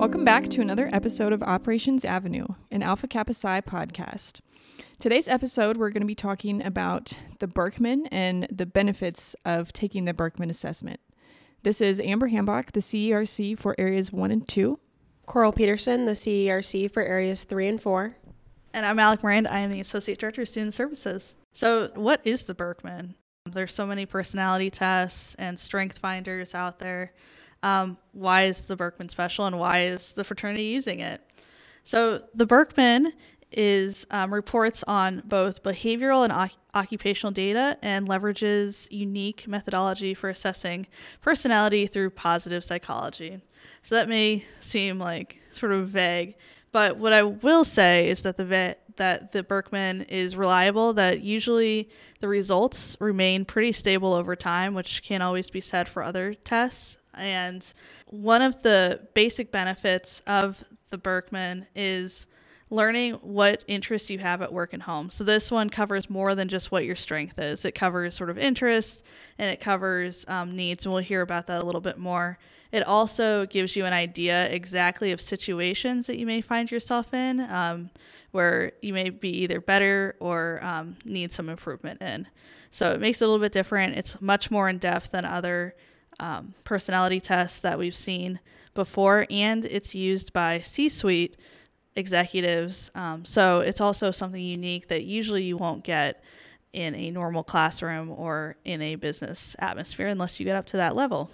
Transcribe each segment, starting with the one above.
Welcome back to another episode of Operations Avenue, an Alpha Kappa Psi podcast. Today's episode, we're going to be talking about the Birkman and the benefits of taking the Birkman assessment. This is Amber Hambach, the CERC for areas 1 and 2. Coral Peterson, the CERC for areas 3 and 4. And I'm Alec Miranda. I am the Associate Director of Student Services. So, what is the Birkman? There's so many personality tests and strength finders out there. Um, why is the Birkman special and why is the fraternity using it? So, the Birkman is um, reports on both behavioral and o- occupational data and leverages unique methodology for assessing personality through positive psychology. So that may seem like sort of vague, but what I will say is that the that the Birkman is reliable. That usually the results remain pretty stable over time, which can't always be said for other tests. And one of the basic benefits of the Birkman is learning what interests you have at work and home. So this one covers more than just what your strength is. It covers sort of interests and it covers um, needs, and we'll hear about that a little bit more. It also gives you an idea exactly of situations that you may find yourself in, um, where you may be either better or um, need some improvement in. So it makes it a little bit different. It's much more in depth than other um, personality tests that we've seen before, and it's used by C suite executives. Um, so it's also something unique that usually you won't get in a normal classroom or in a business atmosphere unless you get up to that level.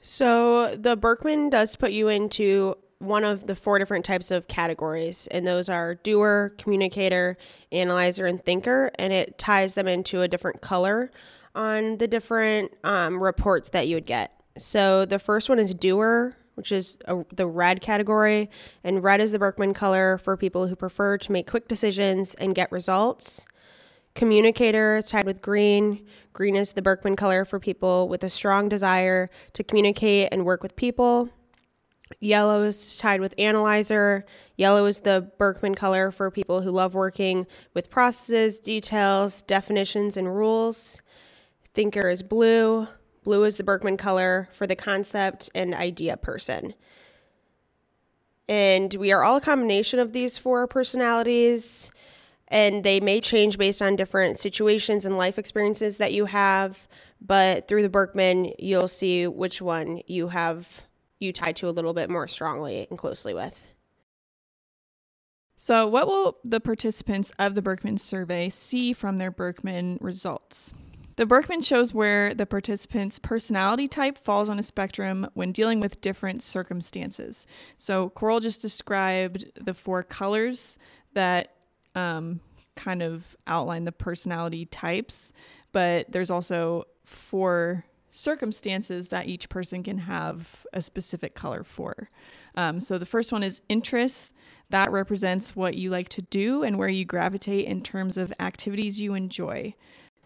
So the Birkman does put you into one of the four different types of categories, and those are doer, communicator, analyzer, and thinker, and it ties them into a different color on the different um, reports that you would get. So the first one is doer, which is a, the red category, and red is the Birkman color for people who prefer to make quick decisions and get results. Communicator is tied with green. Green is the Birkman color for people with a strong desire to communicate and work with people. Yellow is tied with analyzer. Yellow is the Birkman color for people who love working with processes, details, definitions, and rules. Thinker is blue. Blue is the Birkman color for the concept and idea person. And we are all a combination of these four personalities, and they may change based on different situations and life experiences that you have. But through the Birkman, you'll see which one you have you tied to a little bit more strongly and closely with. So, what will the participants of the Birkman survey see from their Birkman results? The Birkman shows where the participant's personality type falls on a spectrum when dealing with different circumstances. So, Coral just described the four colors that um, kind of outline the personality types, but there's also four circumstances that each person can have a specific color for. Um, so, the first one is interests. That represents what you like to do and where you gravitate in terms of activities you enjoy.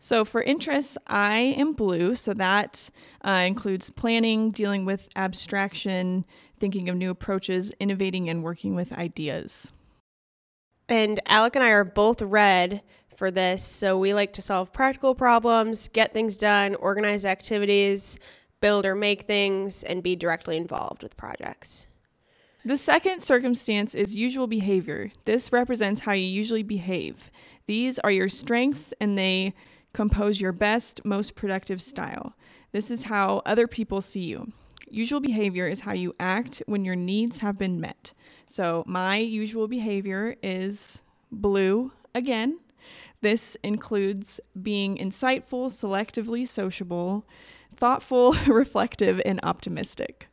So, for interests, I am blue. So, that uh, includes planning, dealing with abstraction, thinking of new approaches, innovating, and working with ideas. And Alec and I are both red for this. So, we like to solve practical problems, get things done, organize activities, build or make things, and be directly involved with projects. The second circumstance is usual behavior. This represents how you usually behave. These are your strengths, and they compose your best, most productive style. This is how other people see you. Usual behavior is how you act when your needs have been met. So, my usual behavior is blue again. This includes being insightful, selectively sociable, thoughtful, reflective, and optimistic.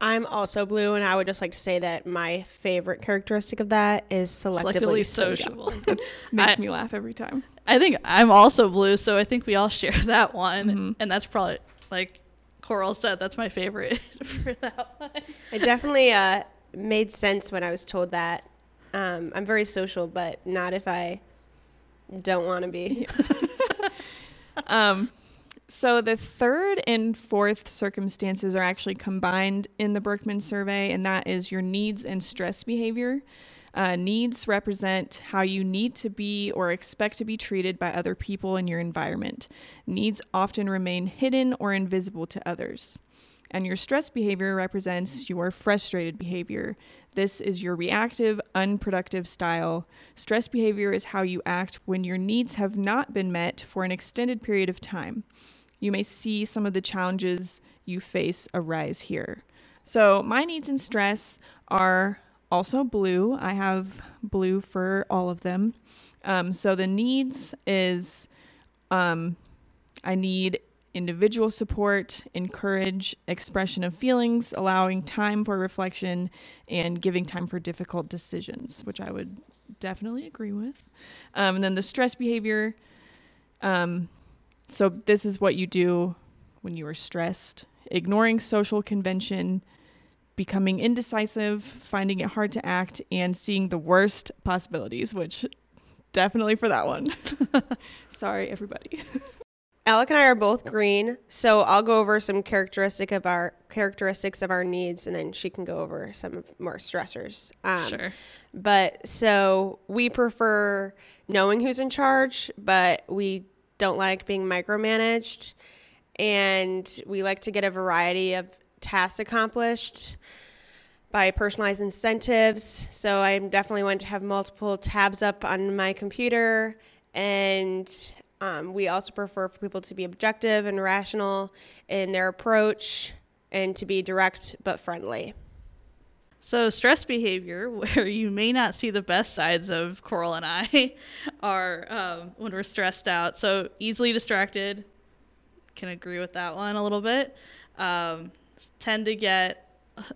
I'm also blue, and I would just like to say that my favorite characteristic of that is selectively, selectively sociable. Makes I, me laugh every time. I think I'm also blue, so I think we all share that one, mm-hmm. and that's probably like Coral said. That's my favorite for that one. It definitely uh, made sense when I was told that. Um, I'm very social, but not if I don't want to be. um, so the third and fourth circumstances are actually combined in the Birkman survey, and that is your needs and stress behavior. Uh, needs represent how you need to be or expect to be treated by other people in your environment. Needs often remain hidden or invisible to others. And your stress behavior represents your frustrated behavior. This is your reactive, unproductive style. Stress behavior is how you act when your needs have not been met for an extended period of time. You may see some of the challenges you face arise here. So, my needs and stress are also blue. I have blue for all of them. Um, so, the needs is um, I need individual support, encourage expression of feelings, allowing time for reflection, and giving time for difficult decisions, which I would definitely agree with. Um, and then the stress behavior. Um, so, this is what you do when you are stressed ignoring social convention, becoming indecisive, finding it hard to act, and seeing the worst possibilities, which definitely for that one. Sorry, everybody. Alec and I are both green, so I'll go over some characteristic of our characteristics of our needs, and then she can go over some more stressors. Um, sure. But so we prefer knowing who's in charge, but we don't like being micromanaged, and we like to get a variety of tasks accomplished by personalized incentives. So I'm definitely want to have multiple tabs up on my computer and um, we also prefer for people to be objective and rational in their approach and to be direct but friendly. So, stress behavior, where you may not see the best sides of Coral and I, are um, when we're stressed out. So, easily distracted, can agree with that one a little bit. Um, tend to get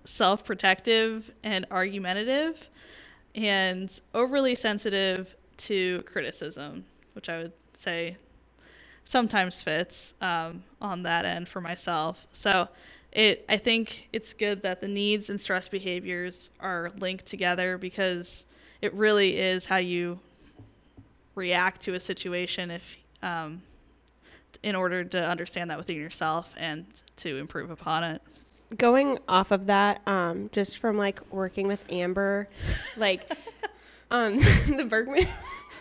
self protective and argumentative, and overly sensitive to criticism, which I would say sometimes fits um, on that end for myself. So it I think it's good that the needs and stress behaviors are linked together because it really is how you react to a situation if um, in order to understand that within yourself and to improve upon it. Going off of that, um, just from like working with Amber, like um, the Birkman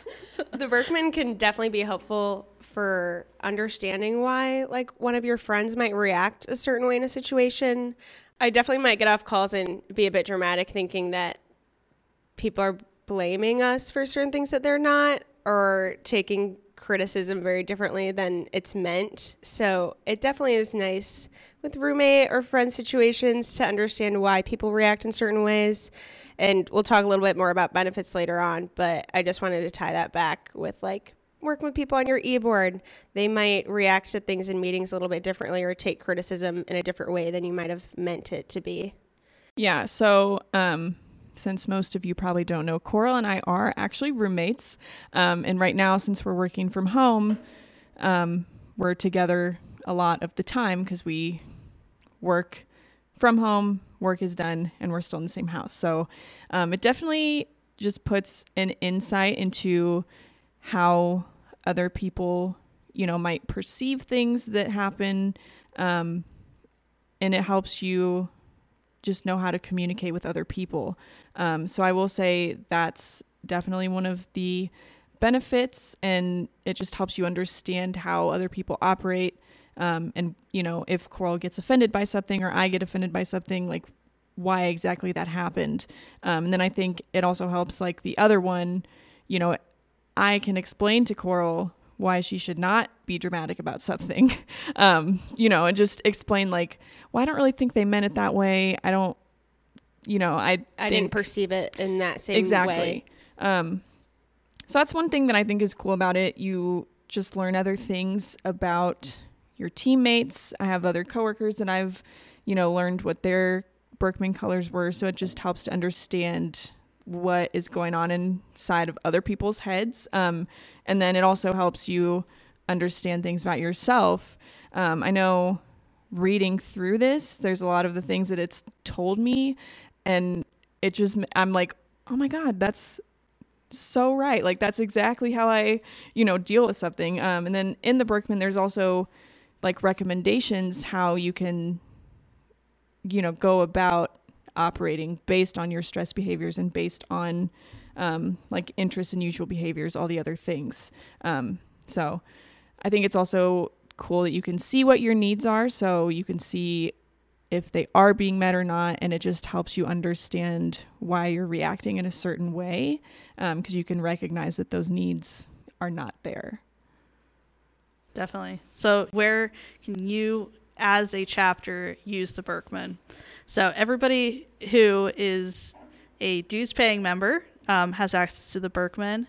the Birkman can definitely be helpful for understanding why like one of your friends might react a certain way in a situation. I definitely might get off calls and be a bit dramatic thinking that people are blaming us for certain things that they're not or taking criticism very differently than it's meant. So it definitely is nice with roommate or friend situations to understand why people react in certain ways and we'll talk a little bit more about benefits later on, but I just wanted to tie that back with like working with people on your e-board. They might react to things in meetings a little bit differently or take criticism in a different way than you might have meant it to be. Yeah, so um since most of you probably don't know, Coral and I are actually roommates. Um, and right now, since we're working from home, um, we're together a lot of the time because we work from home, work is done, and we're still in the same house. So um, it definitely just puts an insight into how other people, you know, might perceive things that happen. Um, and it helps you just know how to communicate with other people. Um, so I will say that's definitely one of the benefits, and it just helps you understand how other people operate um, and you know if coral gets offended by something or i get offended by something like why exactly that happened um, and then i think it also helps like the other one you know i can explain to coral why she should not be dramatic about something um, you know and just explain like well i don't really think they meant it that way i don't you know i i didn't perceive it in that same exactly way. um so that's one thing that i think is cool about it you just learn other things about your teammates. I have other coworkers that I've, you know, learned what their Birkman colors were. So it just helps to understand what is going on inside of other people's heads. Um, and then it also helps you understand things about yourself. Um, I know reading through this, there's a lot of the things that it's told me, and it just, I'm like, oh my God, that's so right. Like, that's exactly how I, you know, deal with something. Um, and then in the Birkman, there's also like recommendations how you can you know go about operating based on your stress behaviors and based on um, like interests and usual behaviors all the other things um, so i think it's also cool that you can see what your needs are so you can see if they are being met or not. And it just helps you understand why you're reacting in a certain way because um, you can recognize that those needs are not there. Definitely. So, where can you, as a chapter, use the Birkman? So, everybody who is a dues paying member um, has access to the Birkman.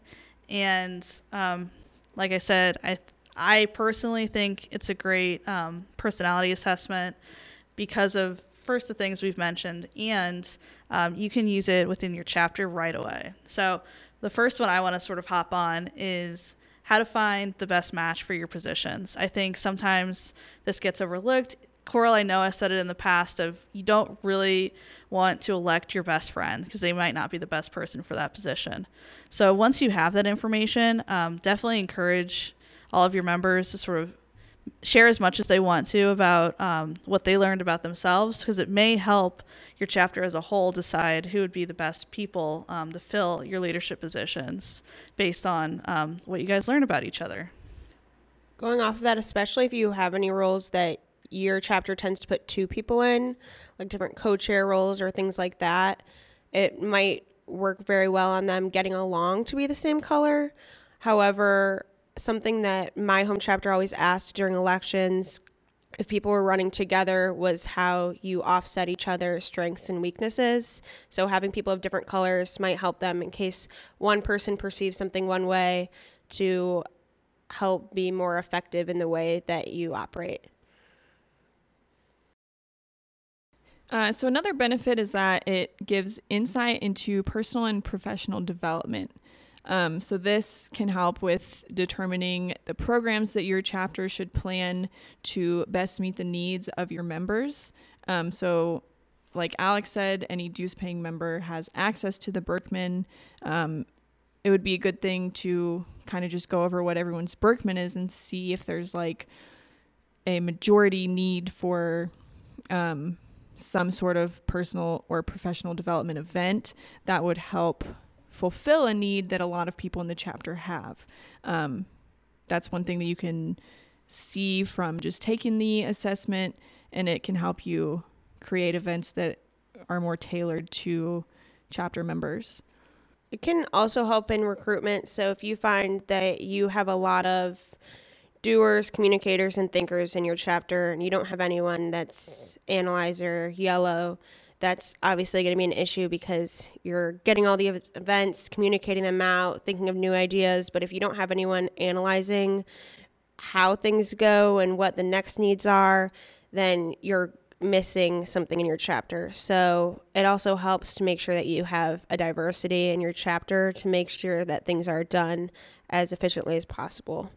And um, like I said, I I personally think it's a great um, personality assessment because of first the things we've mentioned, and um, you can use it within your chapter right away. So the first one I want to sort of hop on is how to find the best match for your positions. I think sometimes this gets overlooked. Coral, I know I said it in the past of you don't really want to elect your best friend because they might not be the best person for that position. So once you have that information, um, definitely encourage all of your members to sort of share as much as they want to about um, what they learned about themselves because it may help your chapter as a whole decide who would be the best people um, to fill your leadership positions based on um, what you guys learn about each other. Going off of that, especially if you have any roles that your chapter tends to put two people in, like different co chair roles or things like that, it might work very well on them getting along to be the same color. However, something that my home chapter always asked during elections if people were running together was how you offset each other's strengths and weaknesses. So having people of different colors might help them in case one person perceives something one way to help be more effective in the way that you operate. Uh, so, another benefit is that it gives insight into personal and professional development. Um, so, this can help with determining the programs that your chapter should plan to best meet the needs of your members. Um, so, like Alex said, any dues paying member has access to the Birkman. Um, it would be a good thing to kind of just go over what everyone's Birkman is and see if there's like a majority need for um, some sort of personal or professional development event that would help fulfill a need that a lot of people in the chapter have. Um, that's one thing that you can see from just taking the assessment, and it can help you create events that are more tailored to chapter members. It can also help in recruitment. So if you find that you have a lot of doers, communicators, and thinkers in your chapter, and you don't have anyone that's analyzer, yellow, that's obviously going to be an issue because you're getting all the events, communicating them out, thinking of new ideas. But if you don't have anyone analyzing how things go and what the next needs are, then you're missing something in your chapter. So it also helps to make sure that you have a diversity in your chapter to make sure that things are done as efficiently as possible.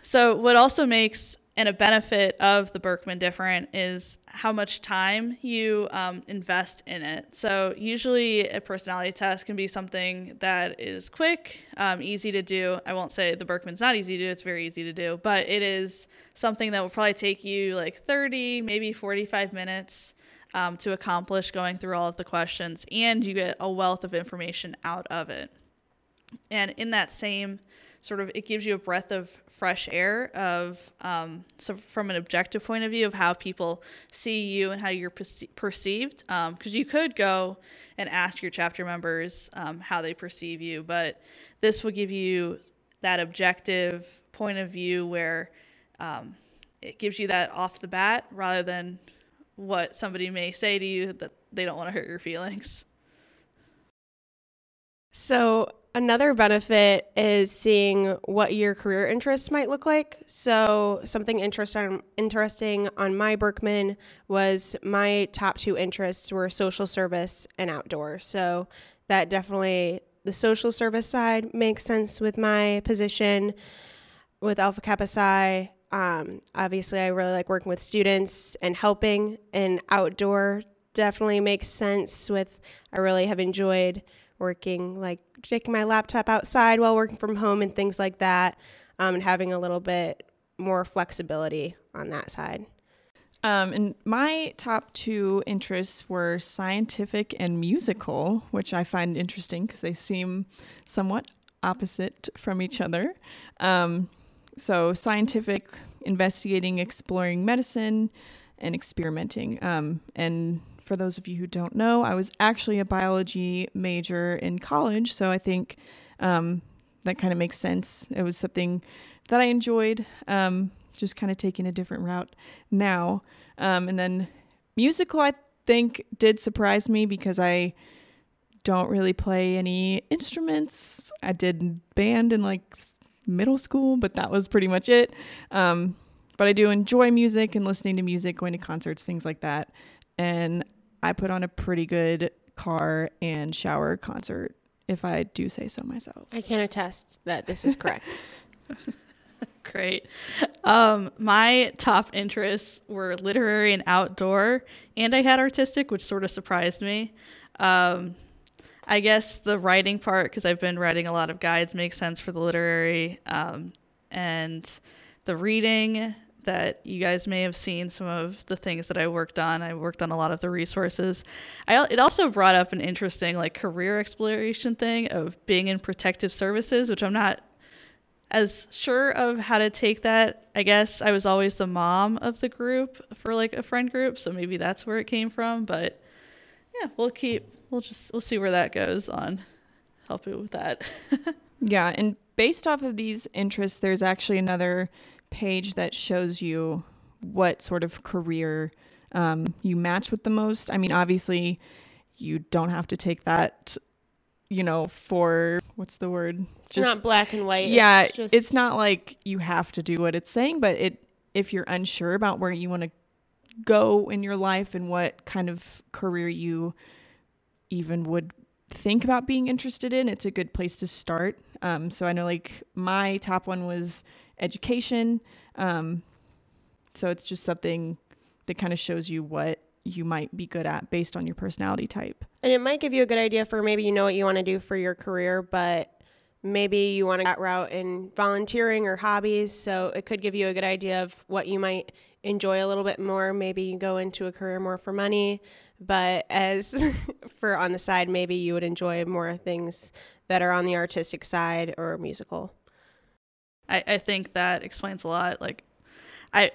So, what also makes and a benefit of the Birkman different is how much time you um, invest in it. So, usually a personality test can be something that is quick, um, easy to do. I won't say the Birkman's not easy to do, it's very easy to do, but it is something that will probably take you like 30, maybe 45 minutes um, to accomplish going through all of the questions, and you get a wealth of information out of it. And in that same sort of, it gives you a breath of fresh air of um, so from an objective point of view of how people see you and how you're perce- perceived because um, you could go and ask your chapter members um, how they perceive you but this will give you that objective point of view where um, it gives you that off the bat rather than what somebody may say to you that they don't want to hurt your feelings. So Another benefit is seeing what your career interests might look like. So, something interesting interesting on my Birkman was my top two interests were social service and outdoor. So, that definitely the social service side makes sense with my position with Alpha Kappa Psi. Um, obviously, I really like working with students and helping, and outdoor definitely makes sense with I really have enjoyed working like taking my laptop outside while working from home and things like that, um, and having a little bit more flexibility on that side. Um, and my top two interests were scientific and musical, which I find interesting because they seem somewhat opposite from each other. Um, so, scientific, investigating, exploring medicine, and experimenting. Um, and for those of you who don't know, I was actually a biology major in college, so I think um, that kind of makes sense. It was something that I enjoyed, um, just kind of taking a different route now. Um, and then musical, I think, did surprise me because I don't really play any instruments. I did band in like middle school, but that was pretty much it. Um, but I do enjoy music and listening to music, going to concerts, things like that. And I put on a pretty good car and shower concert, if I do say so myself. I can attest that this is correct. Great. Um, my top interests were literary and outdoor, and I had artistic, which sort of surprised me. Um, I guess the writing part, because I've been writing a lot of guides, makes sense for the literary. Um, and the reading that you guys may have seen some of the things that I worked on. I worked on a lot of the resources. I, it also brought up an interesting like career exploration thing of being in protective services, which I'm not as sure of how to take that. I guess I was always the mom of the group for like a friend group, so maybe that's where it came from. But yeah, we'll keep we'll just we'll see where that goes on helping with that. yeah, and based off of these interests, there's actually another page that shows you what sort of career um, you match with the most. I mean, obviously, you don't have to take that, you know, for what's the word? It's just, not black and white. Yeah, it's, just... it's not like you have to do what it's saying, but it if you're unsure about where you want to go in your life and what kind of career you even would think about being interested in, it's a good place to start. Um, so I know like my top one was education. Um, so it's just something that kind of shows you what you might be good at based on your personality type. And it might give you a good idea for maybe you know what you want to do for your career, but maybe you want to that route in volunteering or hobbies. So it could give you a good idea of what you might enjoy a little bit more. Maybe you go into a career more for money, but as for on the side, maybe you would enjoy more things that are on the artistic side or musical. I, I think that explains a lot. Like, I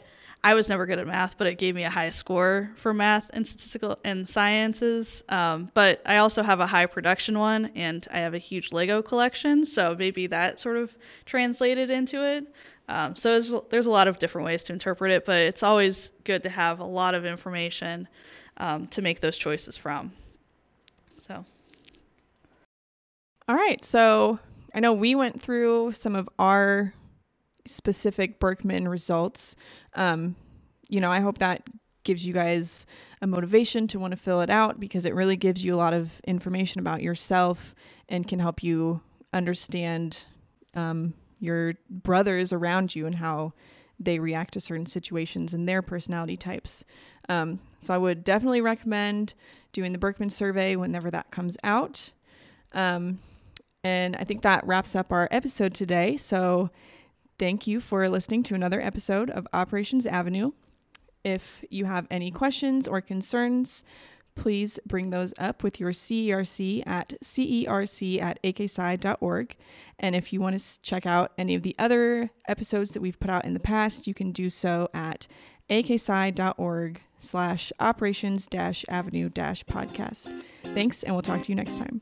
I was never good at math, but it gave me a high score for math and statistical and sciences. Um, but I also have a high production one, and I have a huge Lego collection, so maybe that sort of translated into it. Um, so there's, there's a lot of different ways to interpret it, but it's always good to have a lot of information um, to make those choices from. So. All right. So I know we went through some of our specific Birkman results. Um, you know, I hope that gives you guys a motivation to want to fill it out because it really gives you a lot of information about yourself and can help you understand um, your brothers around you and how they react to certain situations and their personality types. Um, so I would definitely recommend doing the Birkman survey whenever that comes out. Um, and I think that wraps up our episode today. So Thank you for listening to another episode of Operations Avenue. If you have any questions or concerns, please bring those up with your CERC at cerc at akpsi.org. And if you want to check out any of the other episodes that we've put out in the past, you can do so at akpsi.org slash operations dash avenue dash podcast. Thanks, and we'll talk to you next time.